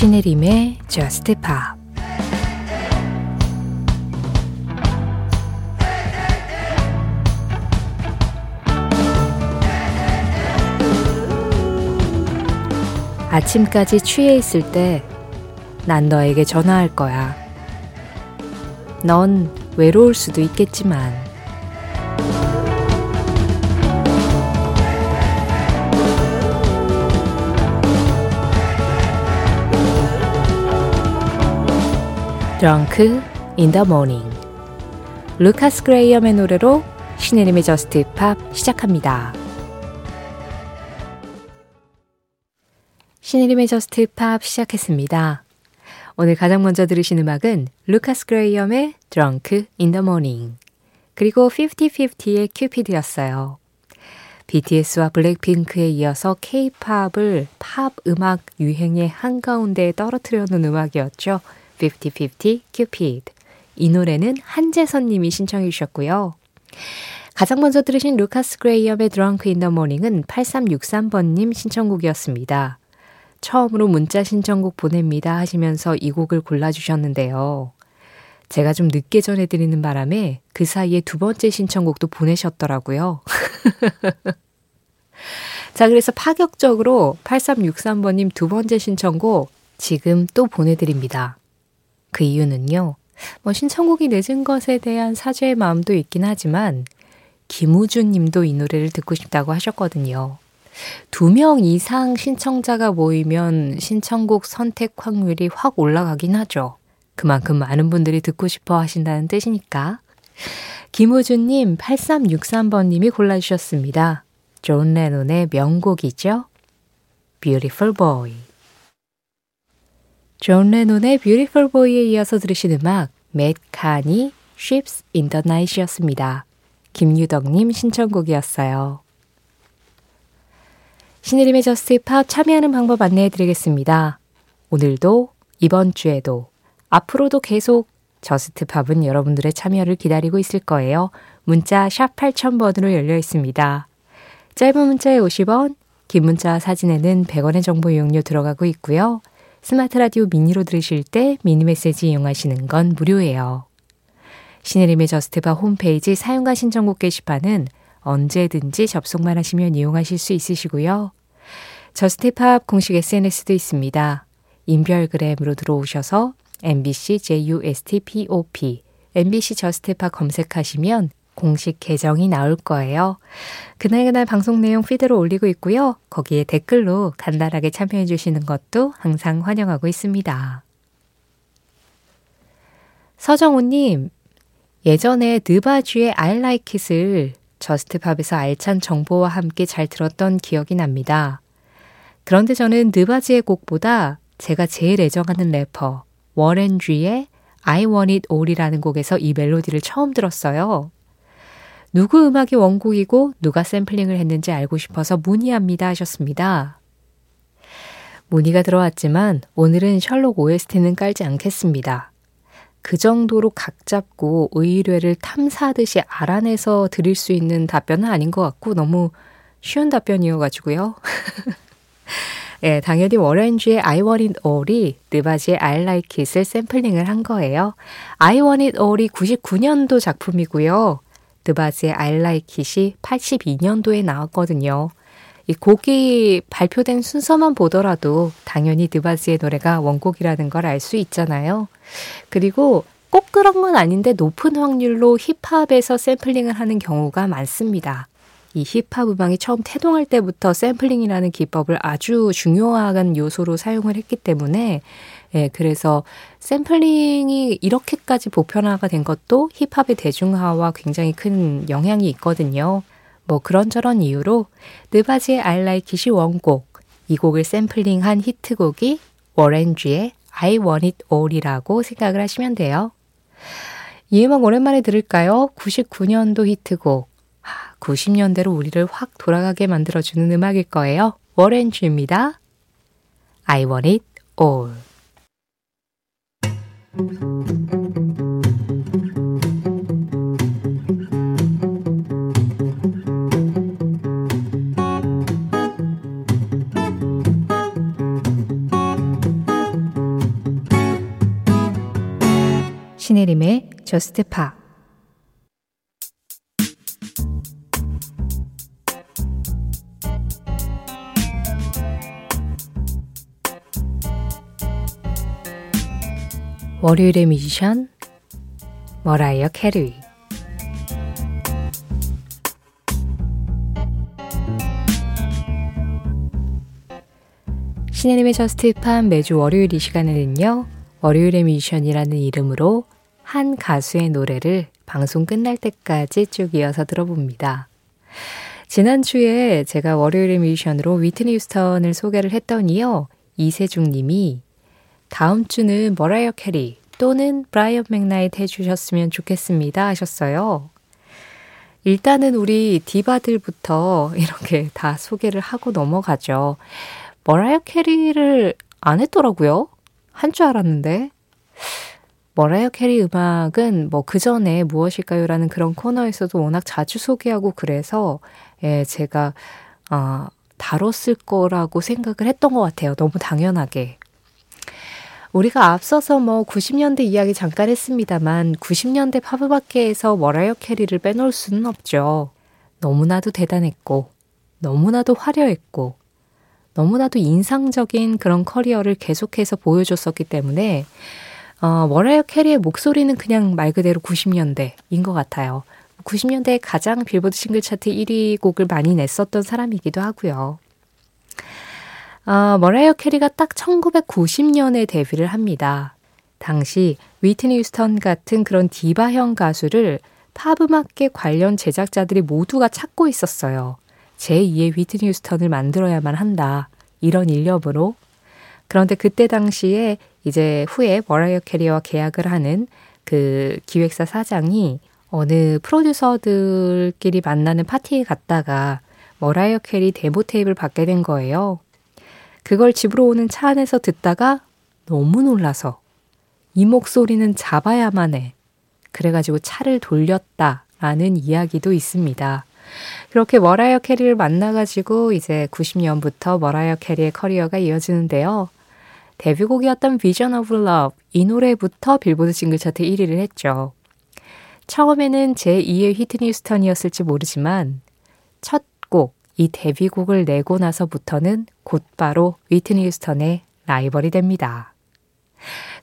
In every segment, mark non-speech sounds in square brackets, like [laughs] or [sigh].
신혜림의 Just Pop 아침까지 취해 있을 때 난 너에게 전화할 거야. 넌 외로울 수도 있겠지만 Drunk in the Morning 루카스 그레이엄의 노래로 신혜림의 Just Pop 시작합니다. 신혜림의 Just Pop 시작했습니다. 오늘 가장 먼저 들으신 음악은 루카스 그레이엄의 Drunk in the Morning 그리고 50-50의 Cupid였어요. BTS와 블랙핑크에 이어서 K-팝을 팝 음악 유행의 한가운데에 떨어뜨려 놓은 음악이었죠. 50-50 Cupid. 이 노래는 한재선 님이 신청해 주셨고요. 가장 먼저 들으신 루카스 그레이엄의 Drunk in the Morning은 8363번님 신청곡이었습니다. 처음으로 문자 신청곡 보냅니다 하시면서 이 곡을 골라주셨는데요. 제가 좀 늦게 전해드리는 바람에 그 사이에 두 번째 신청곡도 보내셨더라고요. [laughs] 자, 그래서 파격적으로 8363번님 두 번째 신청곡 지금 또 보내드립니다. 그 이유는요, 뭐 신청곡이 늦은 것에 대한 사죄의 마음도 있긴 하지만, 김우준 님도 이 노래를 듣고 싶다고 하셨거든요. 두 명 이상 신청자가 모이면 신청곡 선택 확률이 확 올라가긴 하죠. 그만큼 많은 분들이 듣고 싶어 하신다는 뜻이니까. 김우준님, 8363번님이 골라주셨습니다. 존 레논의 명곡이죠. Beautiful Boy. 존 레논의 Beautiful Boy에 이어서 들으신 음악, 맷 카니, Ships in the Night이었습니다. 김유덕님 신청곡이었어요. 신혜림의 Just Pop 참여하는 방법 안내해 드리겠습니다. 오늘도 이번 주에도 앞으로도 계속 Just Pop은 여러분들의 참여를 기다리고 있을 거예요. 문자 샵 8000번으로 열려 있습니다. 짧은 문자에 50원, 긴 문자 사진에는 100원의 정보 이용료 들어가고 있고요. 스마트 라디오 미니로 들으실 때 미니 메시지 이용하시는 건 무료예요. 신혜림의 저스트팝 홈페이지 사연과 신청곡 게시판은 언제든지 접속만 하시면 이용하실 수 있으시고요. 저스트팝 공식 SNS도 있습니다. 인별그램으로 들어오셔서 MBC JUSTPOP, MBC 저스트팝 검색하시면 공식 계정이 나올 거예요. 그날그날 방송 내용 피드로 올리고 있고요. 거기에 댓글로 간단하게 참여해 주시는 것도 항상 환영하고 있습니다. 서정우님, 예전에 느바쥐의 I like it을 저스트팝에서 알찬 정보와 함께 잘 들었던 기억이 납니다. 그런데 저는 느바지의 곡보다 제가 제일 애정하는 래퍼 워렌쥐의 I Want It All이라는 곡에서 이 멜로디를 처음 들었어요. 누구 음악이 원곡이고 누가 샘플링을 했는지 알고 싶어서 문의합니다 하셨습니다. 문의가 들어왔지만 오늘은 셜록 OST는 깔지 않겠습니다. 그 정도로 각 잡고 의뢰를 탐사하듯이 알아내서 드릴 수 있는 답변은 아닌 것 같고 너무 쉬운 답변이어가지고요. [laughs] 예, 당연히 워렌쥐의 I Want It All이 느바지의 I Like It을 샘플링을 한 거예요. I Want It All이 99년도 작품이고요. 느바지의 I Like It이 82년도에 나왔거든요. 이 곡이 발표된 순서만 보더라도 당연히 느바지의 노래가 원곡이라는 걸 알 수 있잖아요. 그리고 꼭 그런 건 아닌데 높은 확률로 힙합에서 샘플링을 하는 경우가 많습니다. 이 힙합 음악이 처음 태동할 때부터 샘플링이라는 기법을 아주 중요한 요소로 사용을 했기 때문에 예, 그래서 샘플링이 이렇게까지 보편화가 된 것도 힙합의 대중화와 굉장히 큰 영향이 있거든요. 뭐 그런저런 이유로 느바지의 I Like It이 원곡, 이 곡을 샘플링한 히트곡이 워렌쥐의 I Want It All이라고 생각을 하시면 돼요. 이 음악 오랜만에 들을까요? 99년도 히트곡. 90년대로 우리를 확 돌아가게 만들어주는 음악일 거예요. 워렌쥐입니다. I want it all. 신혜림의 저스트 파 월요일의 뮤지션 머라이어 캐리 신혜림의 저스트팝 매주 월요일 이 시간에는요 월요일의 뮤지션이라는 이름으로 한 가수의 노래를 방송 끝날 때까지 쭉 이어서 들어봅니다. 지난주에 제가 월요일의 뮤지션으로 휘트니 휴스턴을 소개를 했더니요. 이세중 님이 다음 주는 머라이어 캐리 또는 브라이언 맥나이트 해주셨으면 좋겠습니다 하셨어요. 일단은 우리 디바들부터 [laughs] 이렇게 다 소개를 하고 넘어가죠. 머라이어 캐리를 안 했더라고요. 한 줄 알았는데. 머라이어 캐리 음악은 뭐 그 전에 무엇일까요? 라는 그런 코너에서도 워낙 자주 소개하고 그래서, 예, 제가, 아, 다뤘을 거라고 생각을 했던 것 같아요. 너무 당연하게. 우리가 앞서서 뭐 90년대 이야기 잠깐 했습니다만 90년대 팝음악계에서 머라이어 캐리를 빼놓을 수는 없죠. 너무나도 대단했고, 너무나도 화려했고, 너무나도 인상적인 그런 커리어를 계속해서 보여줬었기 때문에 어, 머라이어 캐리의 목소리는 그냥 말 그대로 90년대인 것 같아요. 90년대에 가장 빌보드 싱글 차트 1위 곡을 많이 냈었던 사람이기도 하고요. 어, 머라이어 캐리가 딱 1990년에 데뷔를 합니다. 당시 휘트니 휴스턴 같은 그런 디바형 가수를 팝음악계 관련 제작자들이 모두가 찾고 있었어요. 제2의 휘트니 휴스턴을 만들어야만 한다. 이런 일념으로. 그런데 그때 당시에 이제 후에 머라이어 캐리와 계약을 하는 그 기획사 사장이 어느 프로듀서들끼리 만나는 파티에 갔다가 머라이어 캐리 데모 테이프를 받게 된 거예요. 그걸 집으로 오는 차 안에서 듣다가 너무 놀라서 이 목소리는 잡아야만 해. 그래가지고 차를 돌렸다 라는 이야기도 있습니다. 그렇게 머라이어 캐리를 만나가지고 이제 90년부터 머라이어 캐리의 커리어가 이어지는데요. 데뷔곡이었던 Vision of Love 이 노래부터 빌보드 싱글 차트 1위를 했죠. 처음에는 제2의 휘트니 휴스턴이었을지 모르지만 첫 곡, 이 데뷔곡을 내고 나서부터는 곧바로 휘트니 휴스턴의 라이벌이 됩니다.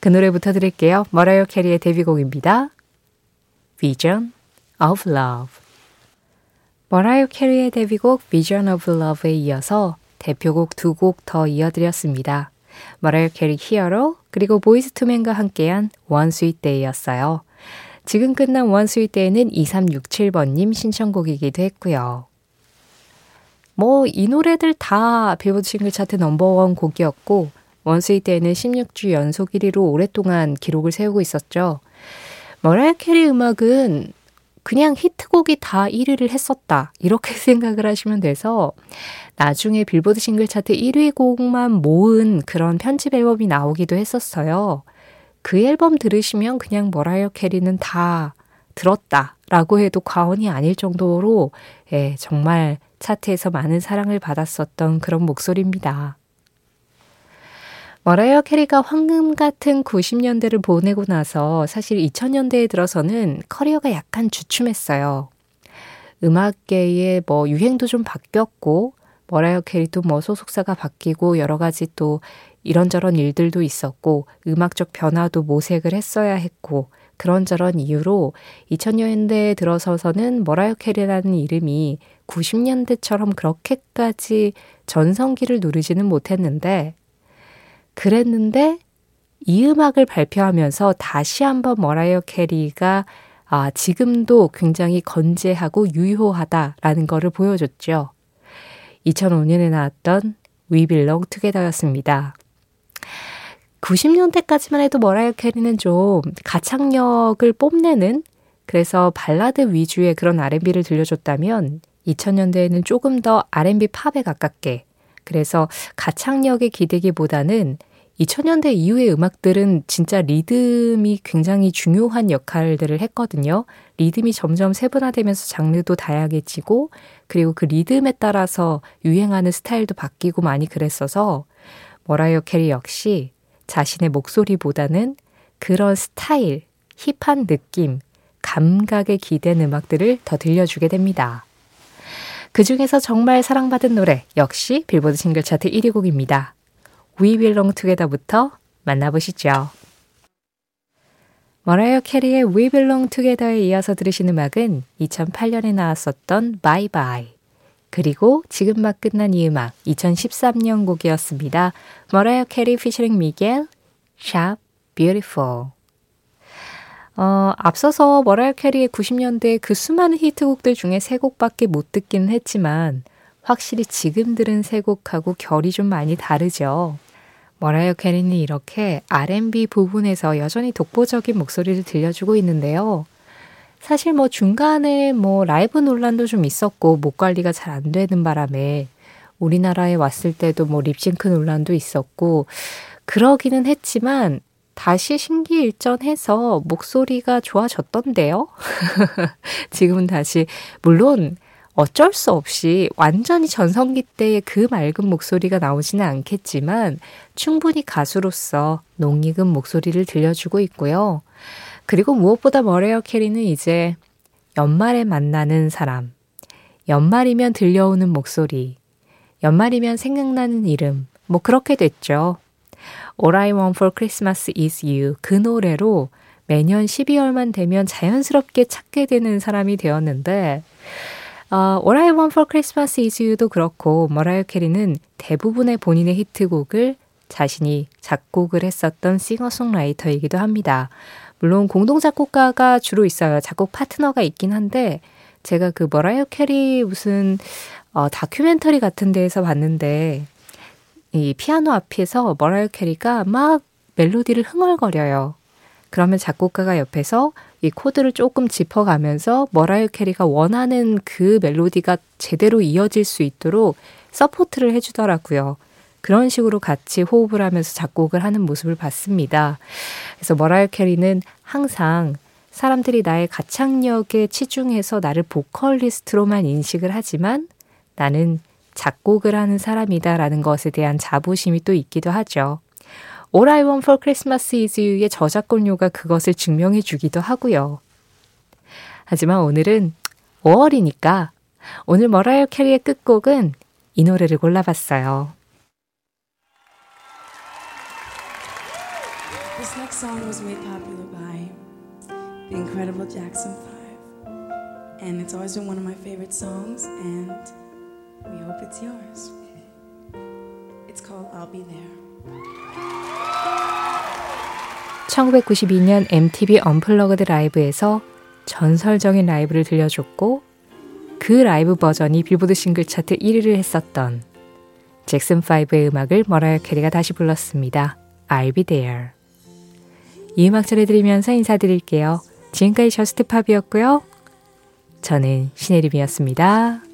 그 노래부터 들을게요. 머라이어 캐리의 데뷔곡입니다. Vision of Love 머라이어 캐리의 데뷔곡 Vision of Love에 이어서 대표곡 두 곡 더 이어드렸습니다. 머라이어 캐리 Hero 그리고 보이즈 투 멘과 함께한 One Sweet Day였어요. 지금 끝난 One Sweet Day는 2367번님 신청곡이기도 했고요. 뭐 이 노래들 다 빌보드 싱글 차트 넘버원 곡이었고 One Sweet Day는 16주 연속 1위로 오랫동안 기록을 세우고 있었죠. 머라이어 캐리 음악은 그냥 히트곡이 다 1위를 했었다. 이렇게 [laughs] 생각을 하시면 돼서 나중에 빌보드 싱글 차트 1위 곡만 모은 그런 편집 앨범이 나오기도 했었어요. 그 앨범 들으시면 그냥 머라이어 캐리는 다 들었다라고 해도 과언이 아닐 정도로 예, 정말 차트에서 많은 사랑을 받았었던 그런 목소리입니다. 머라이어 캐리가 황금 같은 90년대를 보내고 나서 사실 2000년대에 들어서는 커리어가 약간 주춤했어요. 음악계의 뭐 유행도 좀 바뀌었고, 머라이어 캐리도 뭐 소속사가 바뀌고 여러 가지 또 이런저런 일들도 있었고, 음악적 변화도 모색을 했어야 했고, 그런저런 이유로 2000년대에 들어서서는 머라이어 캐리라는 이름이 90년대처럼 그렇게까지 전성기를 누리지는 못했는데, 그랬는데 이 음악을 발표하면서 다시 한번 머라이어 캐리가 아, 지금도 굉장히 건재하고 유효하다라는 것을 보여줬죠. 2005년에 나왔던 We Belong Together였습니다. 90년대까지만 해도 머라이어 캐리는 좀 가창력을 뽐내는 그래서 발라드 위주의 그런 R&B를 들려줬다면 2000년대에는 조금 더 R&B 팝에 가깝게 그래서 가창력에 기대기보다는 2000년대 이후의 음악들은 진짜 리듬이 굉장히 중요한 역할들을 했거든요. 리듬이 점점 세분화되면서 장르도 다양해지고, 그리고 그 리듬에 따라서 유행하는 스타일도 바뀌고 많이 그랬어서, 머라이어 캐리 역시 자신의 목소리보다는 그런 스타일, 힙한 느낌, 감각에 기댄 음악들을 더 들려주게 됩니다. 그 중에서 정말 사랑받은 노래 역시 빌보드 싱글 차트 1위 곡입니다. We Belong Together부터 만나보시죠. 머라이어 캐리의 We Belong Together에 이어서 들으신 음악은 2008년에 나왔었던 Bye Bye 그리고 지금 막 끝난 이 음악 2013년 곡이었습니다. 머라이어 캐리 피처링 미겔 Sharp Beautiful 어, 앞서서 머라이어 캐리의 90년대 그 수많은 히트곡들 중에 세 곡밖에 못 듣기는 했지만 확실히 지금 들은 세 곡하고 결이 좀 많이 다르죠. 머라이어 캐리는 이렇게 R&B 부분에서 여전히 독보적인 목소리를 들려주고 있는데요. 사실 뭐 중간에 뭐 라이브 논란도 좀 있었고 목 관리가 잘 안 되는 바람에 우리나라에 왔을 때도 뭐 립싱크 논란도 있었고 그러기는 했지만 다시 신기일전해서 목소리가 좋아졌던데요. [laughs] 지금은 다시 물론 어쩔 수 없이 완전히 전성기 때의 그 맑은 목소리가 나오지는 않겠지만 충분히 가수로서 농익은 목소리를 들려주고 있고요. 그리고 무엇보다 머레어 캐리는 이제 연말에 만나는 사람, 연말이면 들려오는 목소리, 연말이면 생각나는 이름, 뭐 그렇게 됐죠. All I Want for Christmas is You 그 노래로 매년 12월만 되면 자연스럽게 찾게 되는 사람이 되었는데 어, All I Want for Christmas is You도 그렇고 머라이어 캐리는 대부분의 본인의 히트곡을 자신이 작곡을 했었던 싱어송라이터이기도 합니다. 물론 공동 작곡가가 주로 있어요. 작곡 파트너가 있긴 한데 제가 그 머라이어 캐리 무슨 어, 다큐멘터리 같은 데에서 봤는데 이 피아노 앞에서 머라이어 캐리가 막 멜로디를 흥얼거려요. 그러면 작곡가가 옆에서 이 코드를 조금 짚어가면서 머라이어 캐리가 원하는 그 멜로디가 제대로 이어질 수 있도록 support를 해주더라고요. 그런 식으로 같이 호흡을 하면서 작곡을 하는 모습을 봤습니다. 그래서 머라이어 캐리는 항상 사람들이 나의 가창력에 치중해서 나를 보컬리스트로만 인식을 하지만 나는 작곡을 하는 사람이다라는 것에 대한 자부심이 또 있기도 하죠. All I Want for Christmas is You의 저작권료가 그것을 증명해 주기도 하고요. 하지만 오늘은 5월이니까 오늘 머라이어 캐리의 끝곡은 이 노래를 골라봤어요. This next song was made popular by the incredible Jackson 5. And it's always been one of my favorite songs and We hope it's yours. It's called I'll Be There. 1992년 MTV 언플러그드 라이브에서 전설적인 라이브를 들려줬고 그 라이브 버전이 빌보드 싱글 차트 1위를 했었던 잭슨 5의 음악을 머라이어 캐리가 다시 불렀습니다. I'll be there. 이 음악 전해드리면서 인사드릴게요. 지금까지 JUST POP이었고요. 저는 신혜림이었습니다.